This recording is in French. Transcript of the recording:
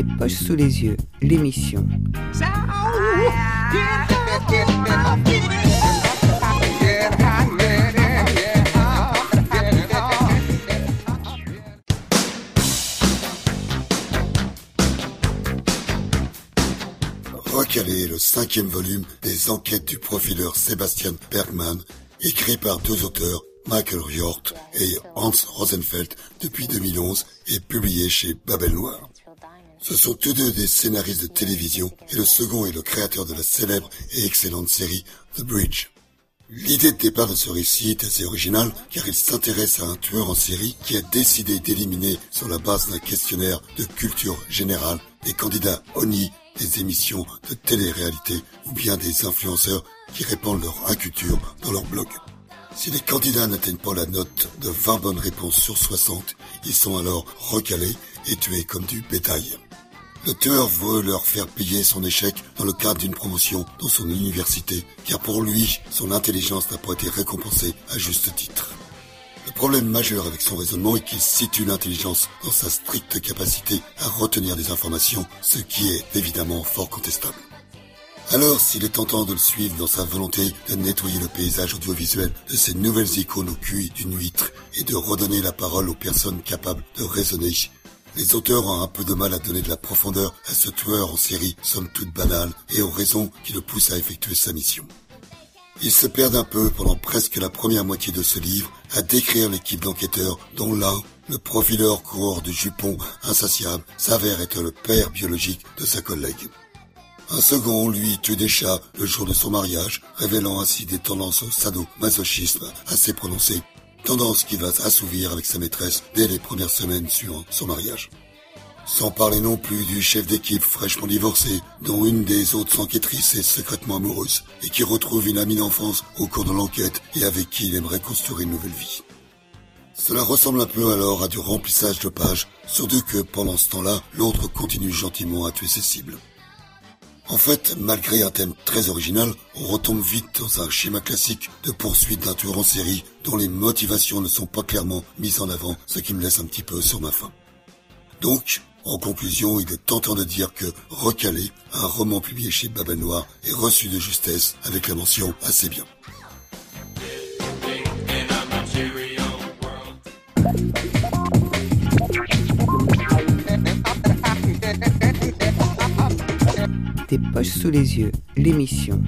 poches sous les yeux, l'émission. Recalé le cinquième volume des enquêtes du profileur Sébastien Bergman, écrit par deux auteurs, Michael Riort et Hans Rosenfeld depuis 2011 et publié chez Babel Noir. Ce sont tous deux des scénaristes de télévision et le second est le créateur de la célèbre et excellente série The Bridge. L'idée de départ de ce récit est assez originale car il s'intéresse à un tueur en série qui a décidé d'éliminer sur la base d'un questionnaire de culture générale des candidats ONI des émissions de télé-réalité ou bien des influenceurs qui répandent leur inculture dans leur blog. Si les candidats n'atteignent pas la note de 20 bonnes réponses sur 60, ils sont alors recalés et tués comme du bétail. Le tueur veut leur faire payer son échec dans le cadre d'une promotion dans son université, car pour lui, son intelligence n'a pas été récompensée à juste titre. Le problème majeur avec son raisonnement est qu'il situe l'intelligence dans sa stricte capacité à retenir des informations, ce qui est évidemment fort contestable. Alors, s'il est tentant de le suivre dans sa volonté de nettoyer le paysage audiovisuel de ces nouvelles icônes au cul d'une huître et de redonner la parole aux personnes capables de raisonner, les auteurs ont un peu de mal à donner de la profondeur à ce tueur en série, somme toute banale, et aux raisons qui le poussent à effectuer sa mission. Ils se perdent un peu pendant presque la première moitié de ce livre à décrire l'équipe d'enquêteurs dont l'un, le profileur coureur de jupons insatiable, s'avère être le père biologique de sa collègue. Un second, lui, tue des chats le jour de son mariage, révélant ainsi des tendances au sadomasochisme assez prononcées, tendance qui va s'assouvir avec sa maîtresse dès les premières semaines suivant son mariage. Sans parler non plus du chef d'équipe fraîchement divorcé, dont une des autres enquêtrices est secrètement amoureuse, et qui retrouve une amie d'enfance au cours de l'enquête et avec qui il aimerait construire une nouvelle vie. Cela ressemble un peu alors à du remplissage de pages, surtout que pendant ce temps-là, l'autre continue gentiment à tuer ses cibles. En fait, malgré un thème très original, on retombe vite dans un schéma classique de poursuite d'un tueur en série dont les motivations ne sont pas clairement mises en avant, ce qui me laisse un petit peu sur ma faim. Donc, en conclusion, il est tentant de dire que Recalé, un roman publié chez Babel Noir, est reçu de justesse avec la mention assez bien. Sous les yeux, l'émission.